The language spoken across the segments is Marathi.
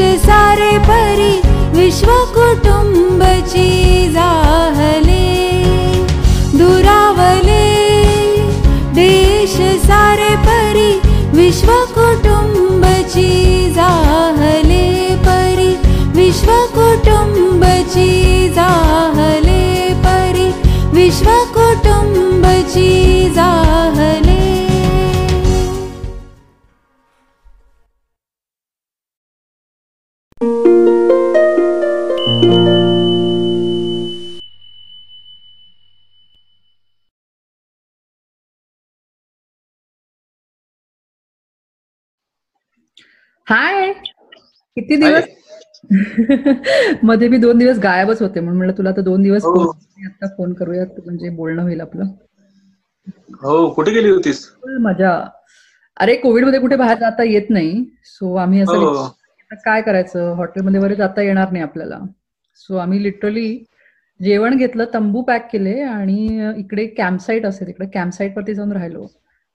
सारे परी विश्व कुटुंबची जाहले। दुरावले देश सारे परी विश्व कुटुंबची जाहले। परी विश्व कुटुंबची जाहले। परी विश्व हाय. किती दिवस? मध्ये मी दोन दिवस गायबच होते म्हणून म्हणलं तुला तर दोन दिवस हो. आता फोन करूयात म्हणजे बोलणं होईल आपलं. हो कुठे गेली होतीस? मजा. अरे कोविडमध्ये कुठे बाहेर जाता येत नाही. सो आम्ही असं हो. काय करायचं? हॉटेलमध्ये वगैरे जाता येणार नाही आपल्याला. सो आम्ही लिटरली जेवण घेतलं तंबू पॅक केले आणि इकडे कॅम्पसाईट असेल इकडे कॅम्पसाईट वरती जाऊन राहिलो.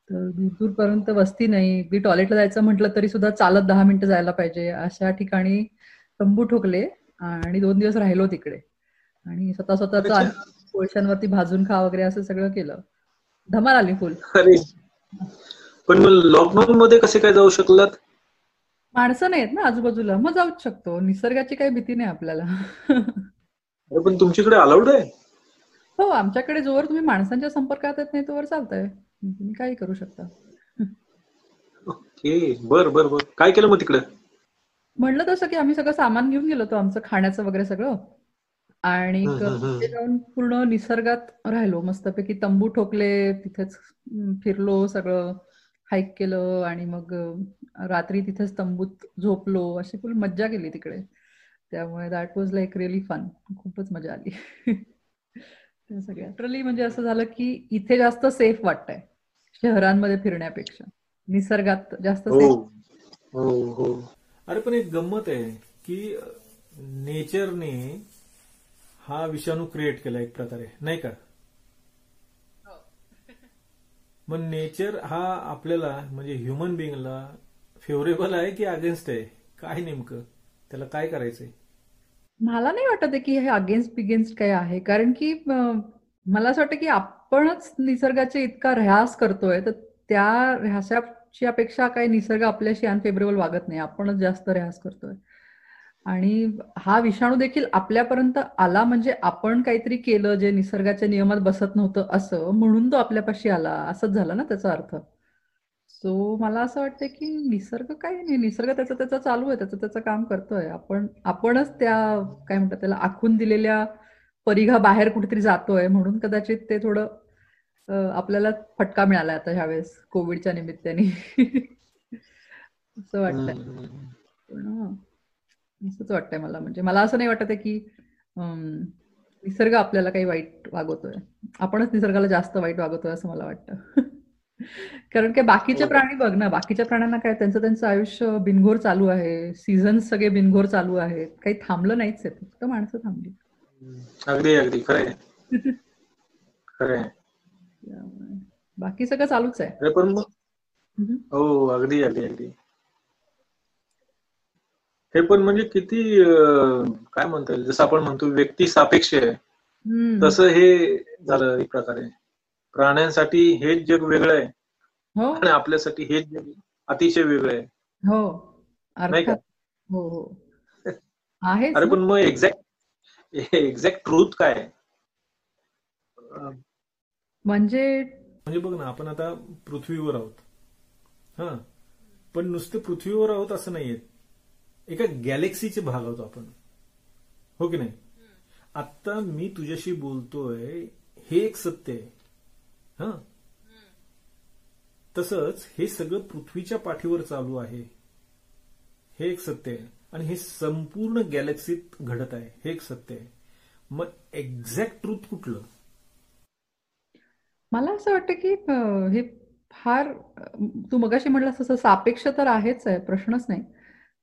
तर दूर दूरपर्यंत वस्ती नाही. अगदी टॉयलेटला जायचं म्हटलं तरी सुद्धा चालत दहा मिनिटं जायला पाहिजे. अशा ठिकाणी तंबू ठोकले आणि दोन दिवस राहिलो तिकडे. आणि स्वतः स्वतःच. कोळशांवरती भाजून खा वगैरे असं सगळं केलं. धमाल आली फुल अरे. पण लॉकडाऊन मध्ये कसे काय जाऊ शकलात? माणसं नाहीत ना आजूबाजूला. मग जाऊच शकतो. निसर्गाची काही भीती नाही आपल्याला. पण तुमच्याकडे अलाउड आहे? हो आमच्याकडे जोवर तुम्ही माणसांच्या संपर्कात येत नाही तोवर चालतंय. तुम्ही काही करू शकता. ओके बर बर बर. काय केलं मग तिकडे? म्हणलं तसं की आम्ही सगळं सामान घेऊन गेलो होतो आमचं खाण्याचं वगैरे सगळं. आणि. तिथे जाऊन पूर्ण निसर्गात राहिलो. मस्तपैकी तंबू ठोकले तिथेच फिरलो सगळं हाईक केलं आणि मग रात्री तिथेच तंबूत झोपलो. अशी फुल मज्जा केली तिकडे. त्यामुळे that was like really fun खूपच मजा आली. लिटरली म्हणजे असं झालं की इथे जास्त सेफ वाटतंय शहरांमध्ये फिरण्यापेक्षा. निसर्गात जास्त हो. सेफ हो हो. अरे पण एक गंमत आहे की नेचरने हा विषाणू क्रिएट केला एक प्रकारे नाही का? मग नेचर हा आपल्याला म्हणजे ह्युमन बिंगला फेवरेबल आहे की अगेन्स्ट आहे? काय नेमकं? त्याला काय करायचंय? मला नाही वाटत की हे अगेन्स्ट बिगेन्स्ट काय आहे. कारण की मला असं वाटतं की आपणच निसर्गाचे इतका ऱ्हास करतोय तर त्या ऱ्हासाची अपेक्षा काही निसर्ग आपल्याशी अनफेवरेबल वागत नाही. आपणच जास्त ऱ्हास करतोय. आणि हा विषाणू देखील आपल्यापर्यंत आला म्हणजे आपण काहीतरी केलं जे निसर्गाच्या नियमात बसत नव्हतं असं म्हणून तो आपल्यापाशी आला. असंच झालं ना त्याचा अर्थ? सो मला असं वाटतं की निसर्ग काही नाही. निसर्ग त्याचं त्याचं चालू आहे. त्याचं त्याचं काम करतोय. आपण आपणच त्या काय म्हणतात त्याला आखून दिलेल्या परिघा बाहेर कुठेतरी जातोय. म्हणून कदाचित ते थोडं आपल्याला फटका मिळाला आता ह्यावेळेस कोविडच्या निमित्ताने. असं वाटतंय. असंच वाटतंय मला. म्हणजे मला असं नाही वाटत आहे की निसर्ग आपल्याला काही वाईट वागवतोय. आपणच निसर्गाला जास्त वाईट वागवतोय असं मला वाटतं. कारण काय बाकीचे. प्राणी बघ ना बाकीच्या प्राण्यांना काय त्यांचं त्यांचं आयुष्य बिनघोर चालू आहे सीझन सगळे बिनघोर चालू आहेत काही थांबलं नाहीच आहे फक्त माणसं थांबली. अगदी अगदी. खरंय खरंय त्यामुळे बाकी सगळं चालूच आहे. पण मग. हो अगदी अगदी अगदी. हे पण म्हणजे किती काय म्हणता येईल? जसं आपण म्हणतो व्यक्ती सापेक्ष आहे. तसं हे झालं एक प्रकारे. प्राण्यांसाठी हेच जग वेगळं आहे. हो. आणि आपल्यासाठी हेच जग अतिशय वेगळं आहे. हो. नाही का? अर्थात हो हो. आहेच अरे. पण मग एक्झॅक्ट एक्झॅक्ट ट्रूथ काय आहे? म्हणजे म्हणजे बघ ना आपण आता पृथ्वीवर आहोत. हा. पण नुसते पृथ्वीवर आहोत असं नाहीये. एका गॅलेक्सीचे भाग आहोत आपण. हो की नाही? आता मी तुझ्याशी बोलतोय हे एक सत्य आहे. हा. तसंच हे सगळं पृथ्वीच्या पाठीवर चालू आहे. हे एक सत्य आहे. आणि हे संपूर्ण गॅलेक्सीत घडत आहे. हे एक सत्य आहे. मग एक्झॅक्ट ट्रूथ कुठलं? मला असं वाटतं की हे फार तू मगाशी म्हटलंस तसं सापेक्ष तर आहेच आहे प्रश्नच नाही.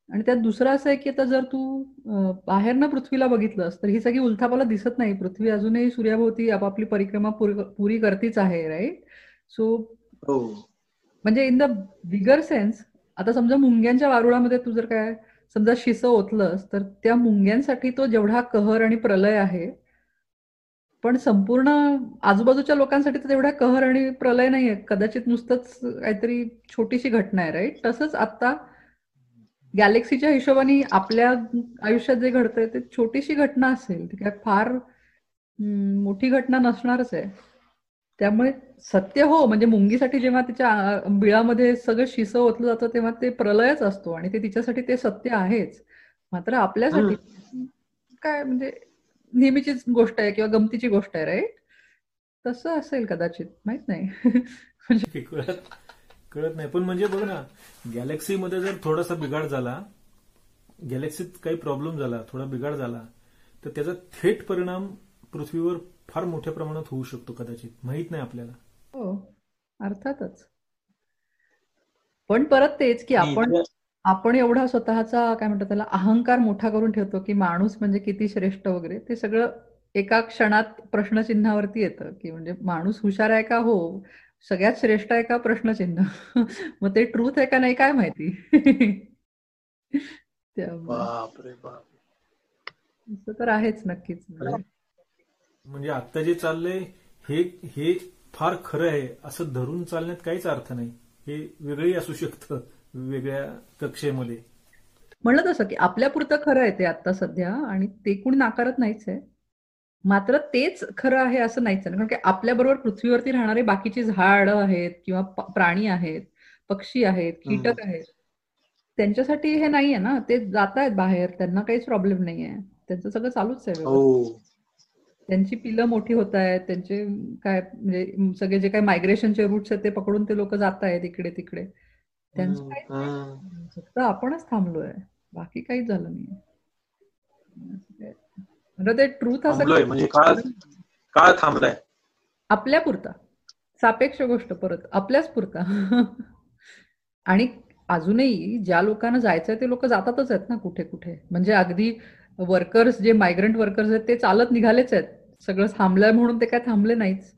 आणि त्यात दुसरं असं आहे की आता जर तू बाहेरनं पृथ्वीला बघितलंस तर ही सगळी उलथापाला दिसत नाही. पृथ्वी अजूनही सूर्याभोवती आपापली परिक्रमा पुरी पुरी करतीच आहे राईट सो हो. म्हणजे इन द बिगर सेन्स आता समजा मुंग्यांच्या वारुळामध्ये तू जर काय समजा शिसं ओतलंस तर त्या मुंग्यांसाठी तो जेवढा कहर आणि प्रलय आहे पण संपूर्ण आजूबाजूच्या लोकांसाठी तर तेवढा कहर आणि प्रलय नाहीये. कदाचित नुसतंच काहीतरी छोटीशी घटना आहे राईट तसंच आता गॅलेक्सीच्या हिशोबाने आपल्या आयुष्यात जे घडतंय ते छोटीशी घटना असेल ती काय फार मोठी घटना नसणारच आहे. त्यामुळे सत्य हो म्हणजे मुंगीसाठी जेव्हा तिच्या बिळामध्ये सगळं शिसं ओतलं जातं तेव्हा ते प्रलयच असतो आणि ते तिच्यासाठी ते सत्य आहेच. मात्र आपल्यासाठी काय म्हणजे नेहमीचीच गोष्ट आहे किंवा गमतीची गोष्ट आहे राईट तसं असेल कदाचित माहीत नाही. म्हणजे कळत कळत नाही. पण म्हणजे बघ ना गॅलेक्सीमध्ये जर थोडासा बिघाड झाला गॅलेक्सीत काही प्रॉब्लेम झाला थोडा बिघाड झाला तर त्याचा थेट परिणाम पृथ्वीवर फार मोठ्या प्रमाणात होऊ शकतो कदाचित. माहीत नाही आपल्याला. हो अर्थातच. पण परत तेच की आपण आपण एवढा स्वतःचा काय म्हणतात त्याला अहंकार मोठा करून ठेवतो की माणूस म्हणजे किती श्रेष्ठ वगैरे ते सगळं एका क्षणात प्रश्नचिन्हावरती येतं. की म्हणजे माणूस हुशार आहे का? हो. सगळ्यात श्रेष्ठ आहे का? प्रश्नचिन्ह. मग ते ट्रूथ आहे का नाही? काय माहिती? त्यामुळे. बापरे बाप. असं तर आहेच नक्कीच. म्हणजे आता जे चाललंय हे हे फार खरं आहे. असं धरून चालण्यात काहीच अर्थ नाही. हे वेगळंही असू शकतं वेगळ्या कक्षेमध्ये. म्हणलं तसं की आपल्यापुरतं खरं आहे ते आता सध्या आणि ते कोणी नाकारत नाहीच आहे. मात्र तेच खरं आहे असं नाहीच आहे. कारण की आपल्याबरोबर पृथ्वीवरती राहणारे बाकीची झाडं आहेत किंवा प्राणी आहेत पक्षी आहेत कीटक आहेत. त्यांच्यासाठी हे नाहीये ना. ते जात आहेत बाहेर. त्यांना काहीच प्रॉब्लेम नाहीये. त्यांचं सगळं चालूच आहे. हो. त्यांची पिलं मोठी होत आहेत त्यांचे काय म्हणजे सगळे जे काही मायग्रेशनचे रूट्स आहेत ते पकडून ते लोक जात आहेत इकडे तिकडे. त्यांचं हम्म. फक्त आपणच थांबलोय. बाकी काहीच झालं नाही म्हणजे ते ट्रूथ असं म्हणजे काळ थांबलाय. आपल्या पुरता. सापेक्ष गोष्ट परत. आपल्याच पुरता. आणि अजूनही ज्या लोकांना जायचंय ते लोक जातातच आहेत ना कुठे कुठे म्हणजे अगदी वर्कर्स जे मायग्रंट वर्कर्स आहेत ते चालत निघालेच आहेत. सगळं थांबलंय म्हणून ते काय थांबले नाहीच.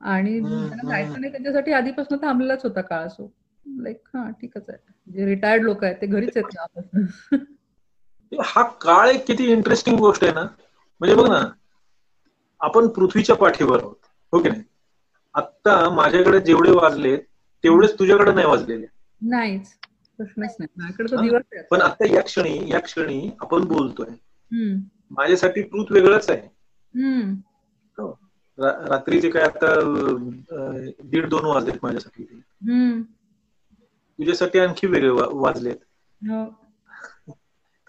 आणि. जायचं नाही त्यांच्यासाठी आधीपासून थांबलेलाच होता काळ असो. लाईक हा ठीकच आहे. जे रिटायर्ड लोक आहेत ते घरीच आहेत गावापासून. हा काळ एक किती इंटरेस्टिंग गोष्ट आहे ना. म्हणजे बघ ना आपण पृथ्वीच्या पाठीवर आहोत. हो की नाही? आत्ता माझ्याकडे जेवढे वाजले तेवढेच तुझ्याकडे नाही वाजलेले. नाहीच. प्रश्नच नाही. माझ्याकडे तो हा? दिवस आहे. पण आता या क्षणी या क्षणी आपण बोलतोय. माझ्यासाठी ट्रूथ वेगळंच आहे. रा- रात्रीचे काय आता दीड दोन वाजलेत माझ्यासाठी. तुझ्यासाठी आणखी वेगळे वाजलेत. हो.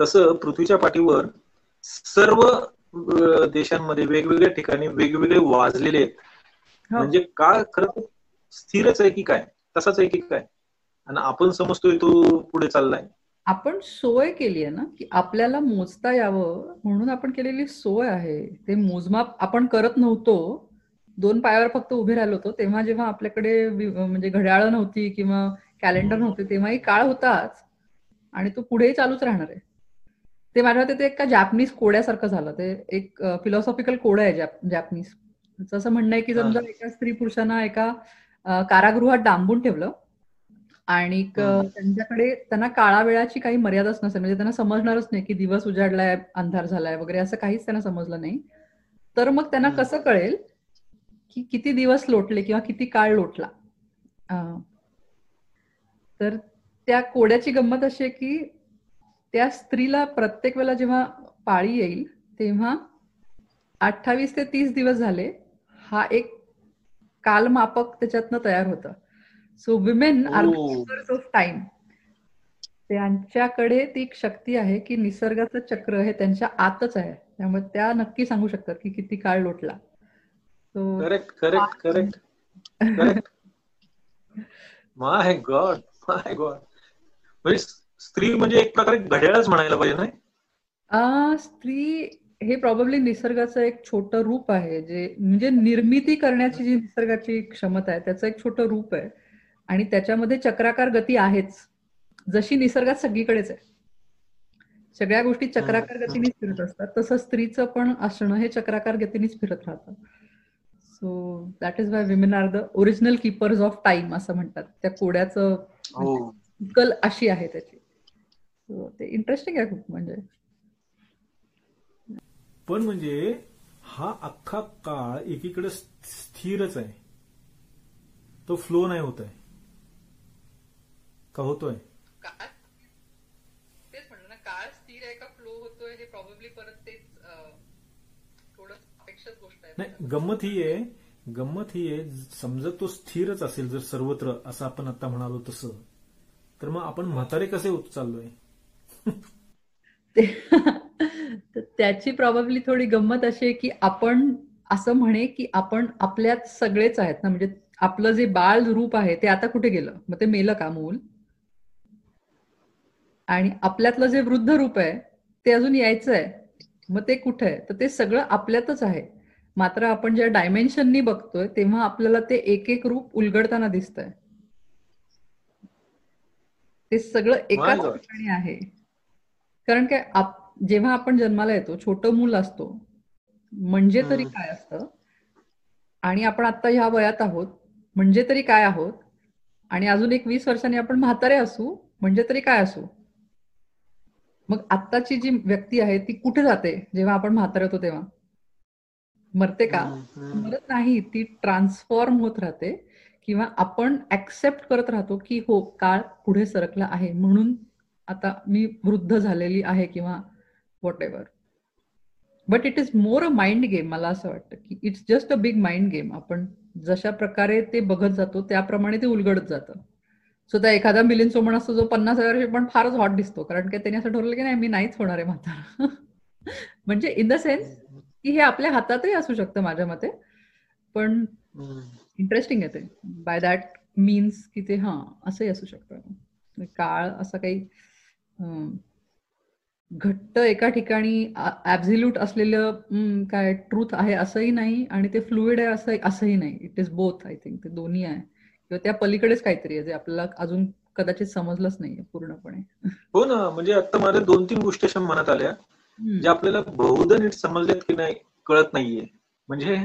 तसं पृथ्वीच्या पाठीवर सर्व देशांमध्ये वेगवेगळ्या ठिकाणी वेगवेगळे वाजलेले आहेत. हो. म्हणजे काळ खरं स्थिरच आहे की काय? तसाच आहे की काय? आणि आपण समजतोय तो पुढे चाललाय. आपण सोय केली आहे ना की आपल्याला मोजता यावं म्हणून आपण केलेली सोय आहे. ते मोजमाप आपण करत नव्हतो. दोन पायावर फक्त उभे राहिलो होतो. तेव्हा जेव्हा आपल्याकडे म्हणजे घड्याळं नव्हती किंवा कॅलेंडर नव्हते तेव्हाही काळ होताच. आणि तो पुढेही चालूच राहणार आहे. ते माझ्या ते एका जॅपनीज कोड्यासारखं झालं. ते एक फिलॉसॉफिकल कोड आहे जॅप जॅपनीज असं म्हणणं आहे की समजा एका स्त्री पुरुषांना एका कारागृहात डांबून ठेवलं आणि. त्यांच्याकडे त्यांना काळा वेळाची काही मर्यादाच नसेल म्हणजे त्यांना समजणारच नाही की दिवस उजाडलाय अंधार झालाय वगैरे असं काहीच त्यांना समजलं नाही तर मग त्यांना. कसं कळेल की किती दिवस लोटले किंवा किती काळ लोटला तर त्या कोड्याची गंमत अशी आहे की त्या स्त्रीला प्रत्येक वेळेला जेव्हा पाळी येईल तेव्हा अठ्ठावीस ते तीस दिवस झाले हा एक कालमापक त्याच्यातनं तयार होतं so women are Oh. Of time त्यांच्याकडे ती एक शक्ती आहे की निसर्गाचं चक्र हे त्यांच्या आतच आहे. त्यामुळे त्या नक्की सांगू शकतात की किती काळ लोटला. So, correct correct correct my God my God म्हणजे स्त्री म्हणजे एक प्रकारे घड्याळच म्हणायला पाहिजे नाही? स्त्री हे प्रॉब्ली निसर्गाचं एक छोटं रूप आहे जे म्हणजे निर्मिती करण्याची जी निसर्गाची क्षमता आहे त्याचं एक छोटं रूप आहे. आणि त्याच्यामध्ये चक्राकार गती आहेच. जशी निसर्गात सगळीकडेच आहे. सगळ्या गोष्टी चक्राकार गतीनेच फिरत असतात. तसं स्त्रीचं पण असणं हे चक्राकार गतीनेच फिरत राहतं. So that is why women are the original keepers of time असं म्हणतात. त्या कोड्याचं हो. कल अशी आहे त्याची. So, ते इंटरेस्टिंग आहे खूप म्हणजे. पण म्हणजे हा अख्खा काळ एकीकडे स्थिरच आहे. तो फ्लो नाही होत आहे. का होतोय? तेच म्हणलं ना काळ स्थिर आहे का फ्लो होतोय हे प्रॉब्ली परत तेच थोडं गोष्ट आहे. नाही गंमत ही आहे गंमत ही आहे समजा तो स्थिरच असेल जर सर्वत्र असं आपण आता म्हणालो तसं तर मग आपण म्हातारे कसे होत चाललोय? तर त्याची प्रॉब्ली थोडी गंमत अशी आहे की आपण असं म्हणे की आपण आपल्यात सगळेच आहेत ना म्हणजे आपलं जे बाळ रूप आहे ते आता कुठे गेलं? मग ते मेलं का मूल? आणि आपल्यातलं जे वृद्ध रूप आहे ते अजून यायचं आहे. मग ते कुठे आहे? तर ते सगळं आपल्यातच आहे. मात्र आपण ज्या डायमेन्शननी बघतोय तेव्हा आपल्याला ते एक एक रूप उलगडताना दिसतंय. ते सगळं एकाच. ठिकाणी आहे. कारण काय आप- जेव्हा आपण जन्माला येतो छोटं मूल असतो म्हणजे तरी. काय असतं? आणि आपण आता ह्या वयात आहोत म्हणजे तरी काय आहोत? आणि अजून एक वीस वर्षांनी आपण म्हातारे असू म्हणजे तरी काय असू? मग आत्ताची जी व्यक्ती आहे ती कुठे जाते जेव्हा आपण म्हातारे होतो तेव्हा? मरते का. मरत नाही ती ट्रान्सफॉर्म होत राहते किंवा आपण ऍक्सेप्ट करत राहतो की हो काळ पुढे सरकला आहे म्हणून आता मी वृद्ध झालेली आहे किंवा whatever but it is more a mind game मला असं वाटतं की it's just a big mind game आपण जशा प्रकारे ते बघत जातो त्याप्रमाणे ते उलगडत जातं. सो त्या एखादा मिलिंद सोमण असतो जो पन्नास वर्षी पण फारच हॉट दिसतो. कारण की त्याने असं ठरवलं की नाही मी नाहीच होणार आहे म्हातारा. म्हणजे इन द सेन्स की हे आपल्या हातातही असू शकतं माझ्या मते. पण. इंटरेस्टिंग आहे ते. बाय दॅट मीन्स की ते हां असंही असू शकतं. म्हणजे काळ असं काही घट्ट एका ठिकाणी ऍब्झिल्यूट असलेलं काय ट्रूथ आहे असंही नाही आणि ते फ्लुइड आहे असं असंही नाही. It is both I think ते दोन्ही आहे. किंवा त्या पलीकडेच काहीतरी आहे जे आपल्याला अजून कदाचित समजलंच नाहीये पूर्णपणे. हो ना म्हणजे आता माझ्या दोन तीन गोष्टी अशा मनात आल्या हम्म. जे आपल्याला बहुधा नीट समजल्यात की नाही कळत नाहीये. म्हणजे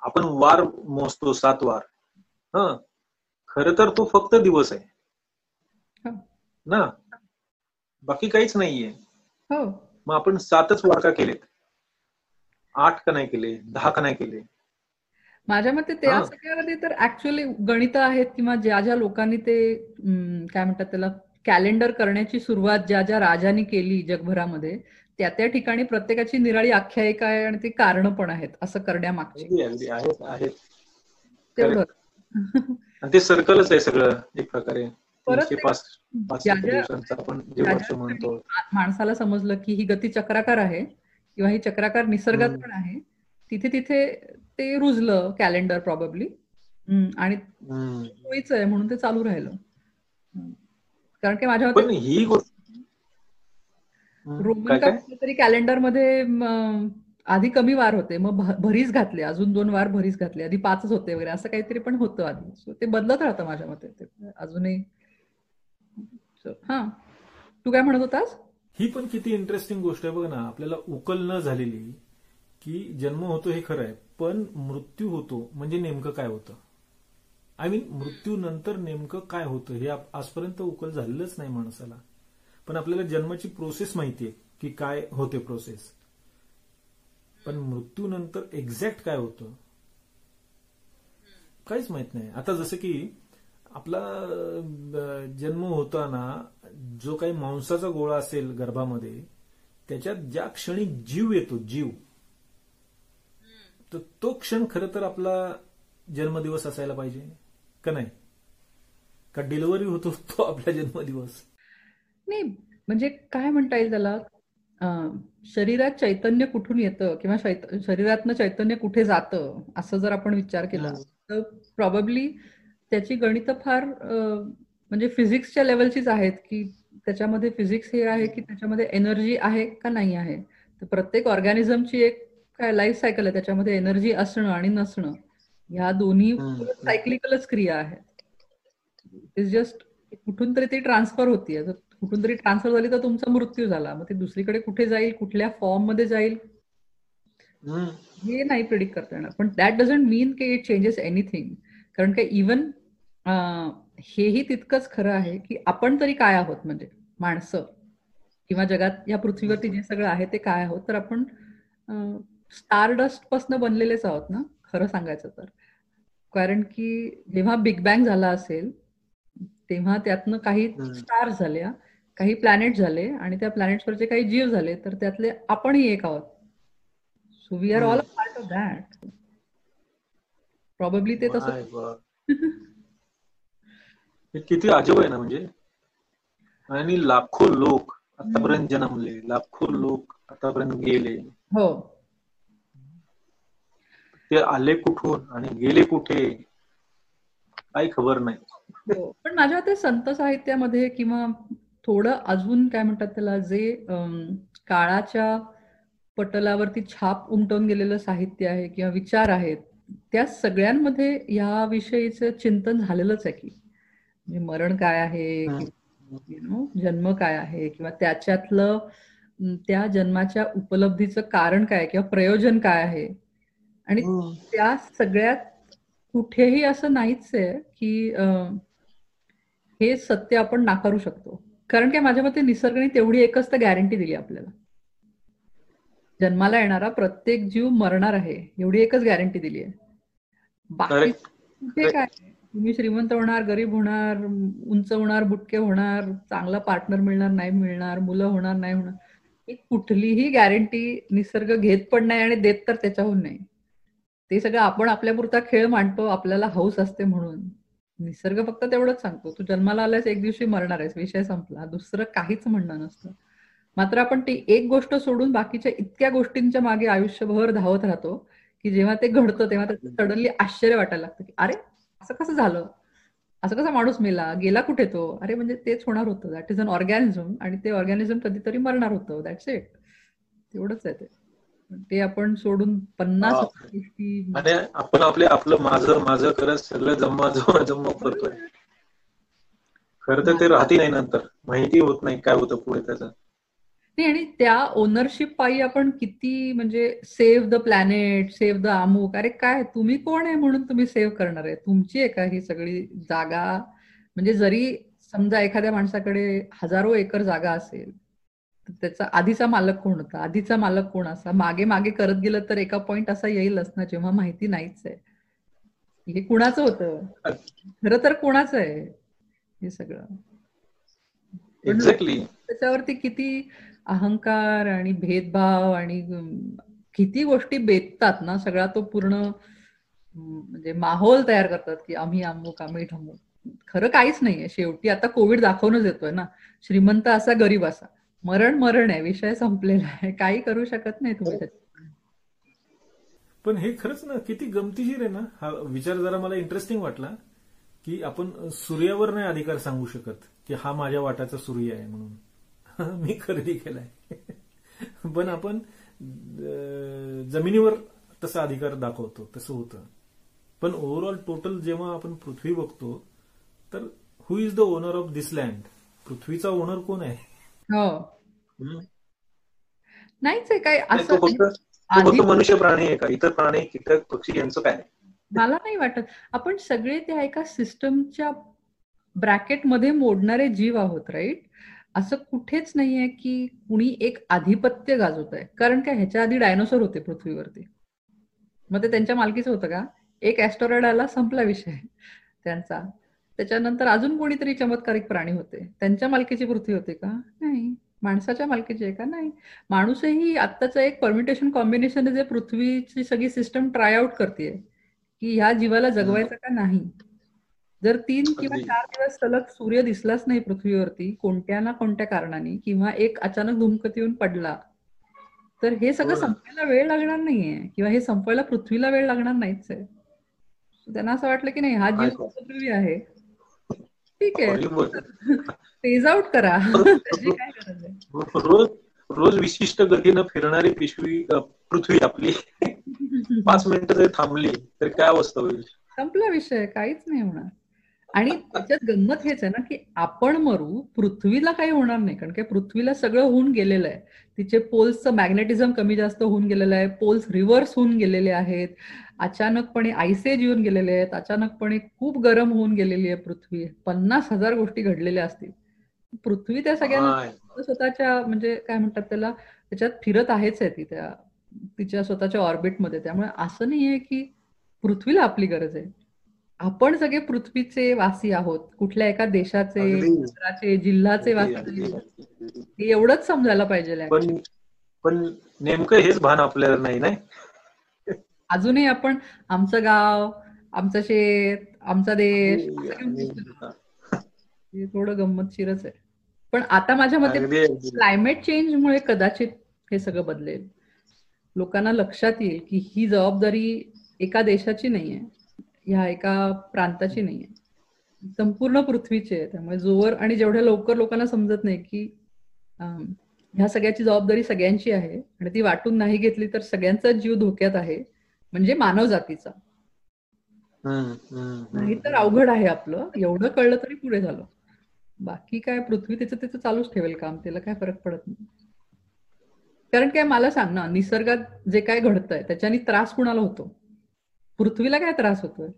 आपण वार मोजतो सात वार. ह. खर तर तो फक्त दिवस आहे. हो. ना? बाकी काहीच नाहीये. हो. मग आपण सातच वार का केलेत. आठ का नाही केले? दहा का नाही केले? माझ्या मते त्या हा. सगळ्यामध्ये तर ऍक्च्युअली गणित आहेत किंवा ज्या ज्या लोकांनी ते काय म्हणतात त्याला कॅलेंडर करण्याची सुरुवात ज्या ज्या राजांनी केली जगभरामध्ये त्या त्या ठिकाणी प्रत्येकाची निराळी आख्यायिका आहे आणि ती कारण पण आहेत असं करण्यामागची. तेवढं. ते सर्कलच आहे सगळं एक प्रकारे. ते माणसाला समजलं की ही गती चक्राकार आहे किंवा ही चक्राकार निसर्गात. पण आहे तिथे तिथे ते रुजलं कॅलेंडर प्रॉबेबली आणि. सोयीचं आहे म्हणून ते चालू राहिलं. कारण की माझ्या ही रोमन तरी कॅलेंडरमध्ये म, आधी कमी वार होते. मग भ- भरीस घातले. अजून दोन वार भरीस घातले. आधी पाचच होते वगैरे. असं काहीतरी पण होतं आधी. सो ते बदलत राहतं माझ्या मते. ते अजूनही. हा. तू काय म्हणत होतास? ही पण किती इंटरेस्टिंग गोष्ट आहे बघ ना. आपल्याला उकल न झालेली की जन्म होतो हे खरं आहे. पण मृत्यू होतो म्हणजे नेमकं काय होतं? आय मीन मृत्यू नेमकं काय होतं? हे आजपर्यंत उकल झालेलंच नाही माणसाला. पण आपल्याला जन्माची प्रोसेस माहितीये की काय होते प्रोसेस पण मृत्यूनंतर एक्झॅक्ट काय होतं? काहीच माहीत नाही. आता जसं की आपला जन्म होताना जो काही मांसाचा गोळा असेल गर्भामध्ये त्याच्यात ज्या क्षणी जीव येतो जीव तर तो क्षण खरं तर आपला जन्मदिवस असायला पाहिजे का नाही? का डिलिव्हरी होतो तो आपला जन्मदिवस? नाही म्हणजे काय म्हणता येईल त्याला? शरीरात चैतन्य कुठून येतं किंवा शरीरातनं चैतन्य कुठे जातं असं जर आपण विचार केला तर प्रॉबेबली त्याची गणितं फार म्हणजे फिजिक्सच्या लेवलचीच आहेत की त्याच्यामध्ये फिजिक्स हे आहे की त्याच्यामध्ये एनर्जी आहे का नाही आहे. तर प्रत्येक ऑर्गॅनिझमची एक काय लाईफ सायकल आहे त्याच्यामध्ये एनर्जी असणं आणि नसणं ह्या दोन्ही. सायक्लिकलच क्रिया आहेत इज जस्ट कुठून तरी ती ट्रान्सफर होतीये. जर कुठून तरी ट्रान्सफर झाली तर तुमचा मृत्यू झाला. मग ते दुसरीकडे कुठे जाईल कुठल्या फॉर्ममध्ये जाईल. हे नाही प्रिडिक्ट करता येणार. पण दॅट डझंट मीन की इट चेंजेस एनिथिंग कारण का इवन हेही तितकंच खरं आहे की आपण तरी काय आहोत म्हणजे माणसं किंवा जगात या पृथ्वीवरती जे सगळं आहे ते काय आहोत तर आपण स्टारडस्टपासून बनलेलेच आहोत ना? खरं सांगायचं तर. कारण की जेव्हा बिग बँग झाला असेल तेव्हा त्यातनं काही. स्टार्स झाल्या काही प्लॅनेट झाले आणि त्या प्लॅनेट्सवरचे काही जीव झाले तर त्यातले आपणही एक आहोत. So we are all a part of that probably ते तसं किती अजब आहे ना म्हणजे? आणि लाखो लोक आतापर्यंत जन्मले लाखो लोक आतापर्यंत गेले. हो. ते आले कुठून आणि गेले कुठे काही खबर नाही हो. पण माझ्या मते संत साहित्यामध्ये किंवा थोडं अजून काय म्हणतात त्याला जे काळाच्या पटलावरती छाप उमटवून गेलेलं साहित्य आहे किंवा विचार आहेत त्या सगळ्यांमध्ये ह्या विषयीचं चिंतन झालेलंच आहे की म्हणजे मरण काय आहे यु नो जन्म काय आहे किंवा त्याच्यातलं त्या जन्माच्या उपलब्धीचं कारण काय किंवा प्रयोजन काय आहे आणि त्या सगळ्यात कुठेही असं नाहीच आहे की हे सत्य आपण नाकारू शकतो. कारण काय माझ्या मते निसर्गाने तेवढी एकच तर गॅरंटी दिली आपल्याला. जन्माला येणारा प्रत्येक जीव मरणार आहे एवढी एकच गॅरंटी दिली आहे. बाकी काय? तुम्ही श्रीमंत होणार गरीब होणार उंच होणार बुटके होणार चांगला पार्टनर मिळणार नाही मिळणार मुलं होणार नाही होणार ही कुठलीही गॅरंटी निसर्ग घेत पण नाही आणि देत तर त्याच्याहून नाही. ते सगळं आपण आपल्यापुरता खेळ मांडतो आपल्याला हौस असते म्हणून. निसर्ग फक्त तेवढंच सांगतो. तू जन्माला आल्यास एक दिवशी मरणार आहेस विषय संपला. दुसरं काहीच म्हणणं नसतं. मात्र आपण ती एक गोष्ट सोडून बाकीच्या इतक्या गोष्टींच्या मागे आयुष्यभर धावत राहतो की जेव्हा ते घडतं तेव्हा त्याचं सडनली आश्चर्य वाटायला लागतं की अरे असं कसं झालं? असं कसा माणूस मेला? गेला कुठे तो? अरे म्हणजे तेच होणार होतं. दॅट इज अन ऑर्गॅनिझम आणि ते ऑर्गॅनिझम कधीतरी मरणार होतं. दॅट्स इट तेवढंच आहे ते. ते आपण सोडून पन्नास. गोष्टी आपण आपले आपलं माझं माझं करत सगळं जम्मा जम्मा जम्मा करतोय. खरं तर ते राहती नाही नंतर. माहिती होत नाही काय होतं पुढे त्याचं. नाही आणि त्या ओनरशिप पायी आपण किती म्हणजे save the planet save the अमुक अरे काय तुम्ही कोण आहे म्हणून तुम्ही सेव्ह करणार आहे? तुमची आहे का ही सगळी जागा? म्हणजे जरी समजा एखाद्या माणसाकडे हजारो एकर जागा असेल त्याचा आधीचा मालक कोण होता? आधीचा मालक कोण असा? मागे मागे करत गेलं तर एका पॉइंट असा येईलच ना जेव्हा माहिती नाहीच आहे. हे कुणाचं होतं? खरं तर कोणाचं आहे? हे सगळं. त्याच्यावरती किती अहंकार आणि भेदभाव आणि किती गोष्टी बेततात ना सगळा तो पूर्ण म्हणजे माहोल तयार करतात की आम्ही अमुक आम्ही ढमुक खरं काहीच नाहीये. शेवटी आता कोविड दाखवूनच येतोय ना. श्रीमंत असा गरीब असा. मरण मरण आहे विषय संपलेला आहे. काही करू शकत नाही तुम्ही पण हे खरंच ना किती गमतीशीर आहे ना हा विचार जरा मला इंटरेस्टिंग वाटला की आपण सूर्यावर नाही अधिकार सांगू शकत की हा माझ्या वाटाचा सूर्य आहे म्हणून. मी खरेदी केलाय. पण आपण जमिनीवर तसा अधिकार दाखवतो तसं होतं. पण ओव्हरऑल टोटल जेव्हा आपण पृथ्वी बघतो तर who is the owner of this land पृथ्वीचा ओनर कोण आहे? हो. नाहीच आहे काय असं मनुष्य प्राणी आहे का? इतर प्राणी कीटक पक्षी यांचं काय मला नाही वाटत. आपण सगळे त्या एका सिस्टमच्या ब्रॅकेटमध्ये मोडणारे जीव आहोत राईट असं कुठेच नाहीये की कुणी एक आधिपत्य गाजवत आहे कारण काय ह्याच्या आधी डायनोसॉर होते पृथ्वीवरती. मग ते त्यांच्या मालकीचं होतं का? एक ऍस्टोरॉइड आला संपला विषय. त्यांचा. त्याच्यानंतर अजून कोणीतरी चमत्कारिक प्राणी होते. त्यांच्या मालकीची पृथ्वी होती का? नाही. माणसाच्या मालकीची आहे का? नाही. माणूसही आत्ताचं एक परमिटेशन कॉम्बिनेशन जे पृथ्वीची सगळी सिस्टम ट्राय आउट करते की ह्या जीवाला जगवायचं का नाही? जर तीन किंवा. चार दिवस सलग सूर्य दिसलाच नाही पृथ्वीवरती कोणत्या ना कोणत्या कारणाने किंवा एक अचानक धूमकती येऊन पडला तर हे सगळं. संपायला वेळ लागणार नाहीये किंवा हे संपवायला पृथ्वीला वेळ लागणार नाहीच आहे. त्यांना असं वाटलं की नाही हा जीव आहे. ठीक आहे. फेज आउट करा. रोज रोज विशिष्ट गतीनं फिरणारी पिशवी पृथ्वी आपली. पाच मिनिटं जरी थांबली तर काय अवस्था होईल? संपला विषय काहीच नाही होणार. आणि त्याच्यात गंमत हेच आहे ना की आपण मरू पृथ्वीला काही होणार नाही. कारण की पृथ्वीला सगळं होऊन गेलेलं आहे. तिचे पोल्सचं मॅग्नेटिझम कमी जास्त होऊन गेलेलं आहे. पोल्स रिव्हर्स होऊन गेलेले आहेत. अचानकपणे आयसेज येऊन गेलेले आहेत. अचानकपणे खूप गरम होऊन गेलेली आहे पृथ्वी. पन्नास हजार गोष्टी घडलेल्या असतील. पृथ्वी त्या सगळ्यांना स्वतःच्या म्हणजे काय म्हणतात त्याला त्याच्यात फिरत आहेच आहे ती त्या तिच्या स्वतःच्या ऑर्बिटमध्ये त्यामुळे असं नाहीये की पृथ्वीला आपली गरज आहे. आपण सगळे पृथ्वीचे वासी आहोत. कुठल्या एका देशाचे जिल्ह्याचे वासी. हे एवढंच समजायला पाहिजे पण पण नेमकं हेच भान आपल्याला नाही नाही? अजूनही आपण आमचं गाव आमचं शेत आमचा देश. हे थोडं गंमतशीरच आहे. पण आता माझ्या मते क्लायमेट चेंजमुळे कदाचित हे सगळं बदलेल. लोकांना लक्षात येईल की ही जबाबदारी एका देशाची नाहीये. ह्या एका प्रांताची नाहीये. संपूर्ण पृथ्वीची आहे. त्यामुळे जोवर आणि जेवढ्या लवकर लोकांना समजत नाही की ह्या सगळ्याची जबाबदारी सगळ्यांची आहे आणि ती वाटून नाही घेतली तर सगळ्यांचा जीव धोक्यात आहे म्हणजे मानव जातीचा नाही तर. अवघड आहे आपलं. एवढं कळलं तरी पुढे झालं. बाकी काय पृथ्वी त्याचं त्याचं चालूच ठेवेल काम. त्याला काय फरक पडत नाही. कारण काय मला सांग ना निसर्गात जे काय घडतंय त्याच्यानी त्रास कुणाला होतो? पृथ्वीला काय त्रास होतोय?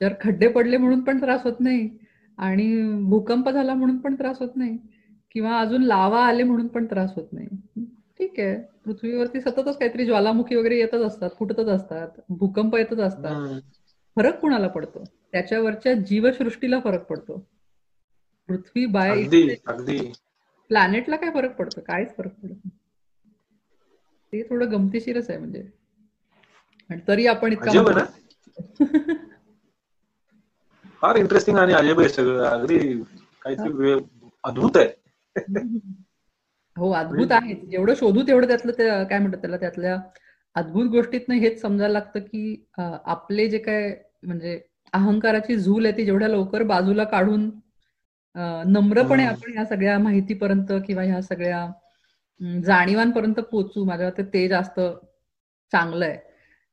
जर खड्डे पडले म्हणून पण त्रास होत नाही आणि भूकंप झाला म्हणून पण त्रास होत नाही किंवा अजून लावा आले म्हणून पण त्रास होत नाही. ठीक आहे. पृथ्वीवरती सततच काहीतरी ज्वालामुखी वगैरे येतच असतात फुटतच असतात भूकंप येतच असतात. फरक कुणाला पडतो? त्याच्यावरच्या जीवसृष्टीला फरक पडतो. पृथ्वी बाय प्लॅनेटला काय फरक पडतो? काहीच फरक पडत ते थोडं गमतीशीरच आहे म्हणजे. आणि तरी आपण इतका ना? फार इंटरेस्टिंग आणि अजब आहे सगळं. अगदी काहीतरी अद्भुत आहे. हो अद्भुत आहे. जेवढं शोधू तेवढं त्यातलं ते काय म्हणतात त्याला? त्यातल्या अद्भुत गोष्टीतनं हेच समजायला लागतं की आपले जे काय म्हणजे अहंकाराची झूल आहे ती जेवढ्या लवकर बाजूला काढून नम्रपणे. आपण ह्या सगळ्या माहितीपर्यंत किंवा ह्या सगळ्या जाणीवांपर्यंत पोचू माझ्या ते जास्त चांगलं आहे.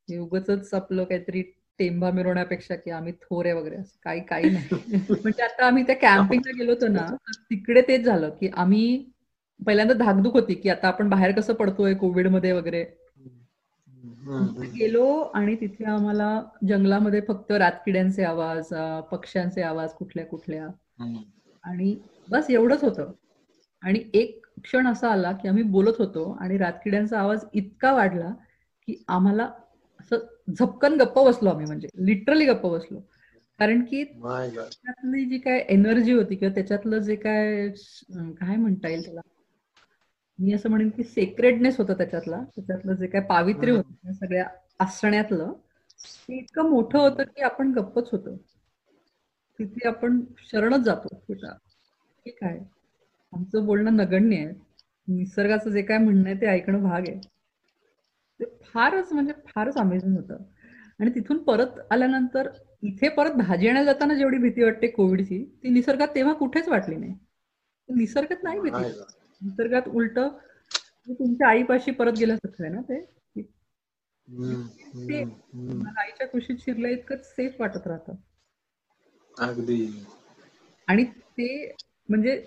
उगाचच आपलं काहीतरी टेंबा मिरवण्यापेक्षा की आम्ही थोर आहे वगैरे असं काही काही नाही. म्हणजे आता आम्ही त्या कॅम्पिंगला गेलो होतो ना तिकडे तेच झालं की आम्ही पहिल्यांदा धाकधूक होती की आता आपण बाहेर कसं पडतोय कोविडमध्ये वगैरे. गेलो आणि तिथे आम्हाला जंगलामध्ये फक्त रातकिड्यांचे आवाज पक्ष्यांचे आवाज कुठल्या कुठल्या. आणि बस एवढंच होतं. आणि एक क्षण असा आला की आम्ही बोलत होतो आणि रातकिड्यांचा आवाज इतका वाढला की आम्हाला असं झपकन गप्प बसलो आम्ही म्हणजे लिटरली गप्प बसलो. कारण की. त्यातली जी काय एनर्जी होती किंवा त्याच्यातलं जे काय काय म्हणता येईल त्याला? मी असं म्हणेन की सेक्रेडनेस होतं त्याच्यातला त्याच्यातलं जे काय पावित्र्य हम्म. होतं सगळ्या असण्यातलं ते इतकं मोठं होतं की आपण गप्पच होतो. तिथे आपण शरणच जातो. ठीक आहे. आमचं बोलणं नगण्य आहे. निसर्गाचं जे काय म्हणणं आहे ते ऐकणं भाग आहे. ते फारच म्हणजे फारच अमेझिंग होतं. आणि तिथून परत आल्यानंतर इथे परत भाजी आणायला जाताना जेवढी भीती वाटते कोविडची ती निसर्गात तेव्हा कुठेच वाटली नाही. निसर्गात नाही भीती. निसर्गात उलट तुमच्या आईपाशी परत गेल्यासारखं आहे ना ते? आईच्या कुशीत शिरलं इतकंच सेफ वाटत राहतं. अगदी. आणि ते म्हणजे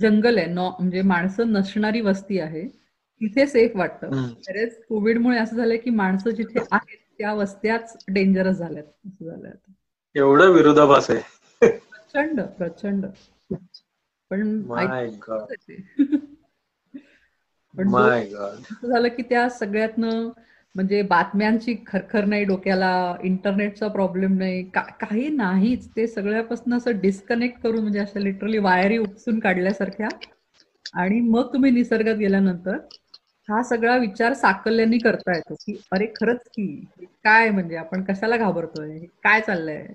जंगल आहे नॉ म्हणजे माणसं नसणारी वस्ती आहे. तिथे सेफ वाटतं. खरेच कोविडमुळे असं झालंय की माणसं जिथे आहेत त्या वस्त्याच डेंजरस झाल्यात. असं झालंय आता. एवढा विरोधाभास आहे. प्रचंड प्रचंड. पण. पण असं झालं की त्या सगळ्यातनं म्हणजे बातम्यांची खरखर नाही डोक्याला इंटरनेटचा प्रॉब्लेम नाही काही नाहीच. ते सगळ्यापासून असं डिस्कनेक्ट करून म्हणजे अशा लिटरली वायरी उपसून काढल्यासारख्या. आणि मग तुम्ही निसर्गात गेल्यानंतर हा सगळा विचार साकल्याने करता येतो की अरे खरंच की. काय म्हणजे? आपण कशाला घाबरतोय? हे काय चाललंय?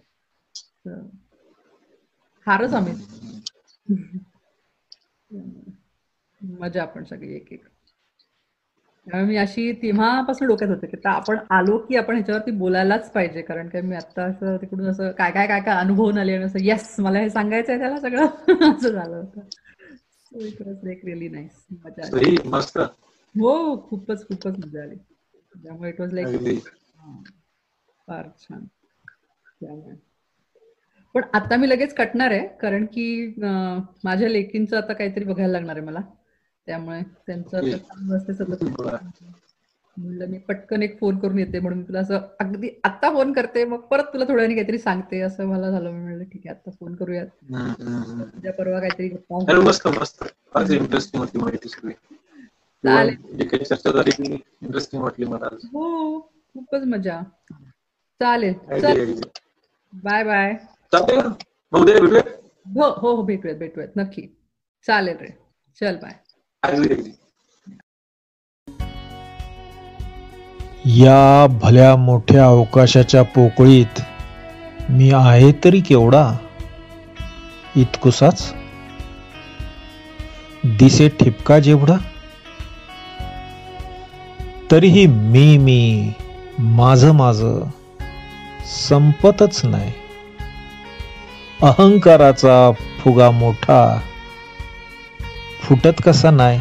फारच आम्ही मजा आपण सगळी एक एक त्यामुळे मी अशी तेव्हापासून डोक्यात होते की आपण आलो की आपण ह्याच्यावरती बोलायलाच पाहिजे. कारण काय मी आता असं तिकडून असं काय काय काय काय अनुभवून आले आणि असं येस मला हे सांगायचं आहे त्याला सगळं. असं झालं होतं. मजा मस्त. हो खूपच खूपच मजा आली. त्यामुळे इट वॉज लाईक फार छान. त्यामुळे. पण आता मी लगेच कटणार आहे कारण की माझ्या लेकींचं आता काहीतरी बघायला लागणार आहे मला. त्यामुळे त्यांचं. आता. म्हणलं मी पटकन एक फोन करून येते म्हणून मी तुला असं अगदी आत्ता फोन करते मग परत तुला थोड्या वेळाने काहीतरी सांगते असं मला झालं. मी म्हणलं ठीक आहे आता फोन करूयात. उद्या परवा काहीतरी चालेल. काही चर्चा झाली इंटरेस्टिंग वाटली मला हो खूपच मजा. चालेल. बाय बाय उद्या भेटूया? हो हो हो भेटूयात भेटूयात. नक्की. चालेल रे. चल बाय या भल्या मोठ्या अवकाशाच्या पोकळीत मी आहे तरी केवढा? इतकुसाच? दिसे ठिपका जेवढा? तरीही मी मी माझ माझ संपतच नाही. अहंकाराचा फुगा मोठा फुटत कसा नाही?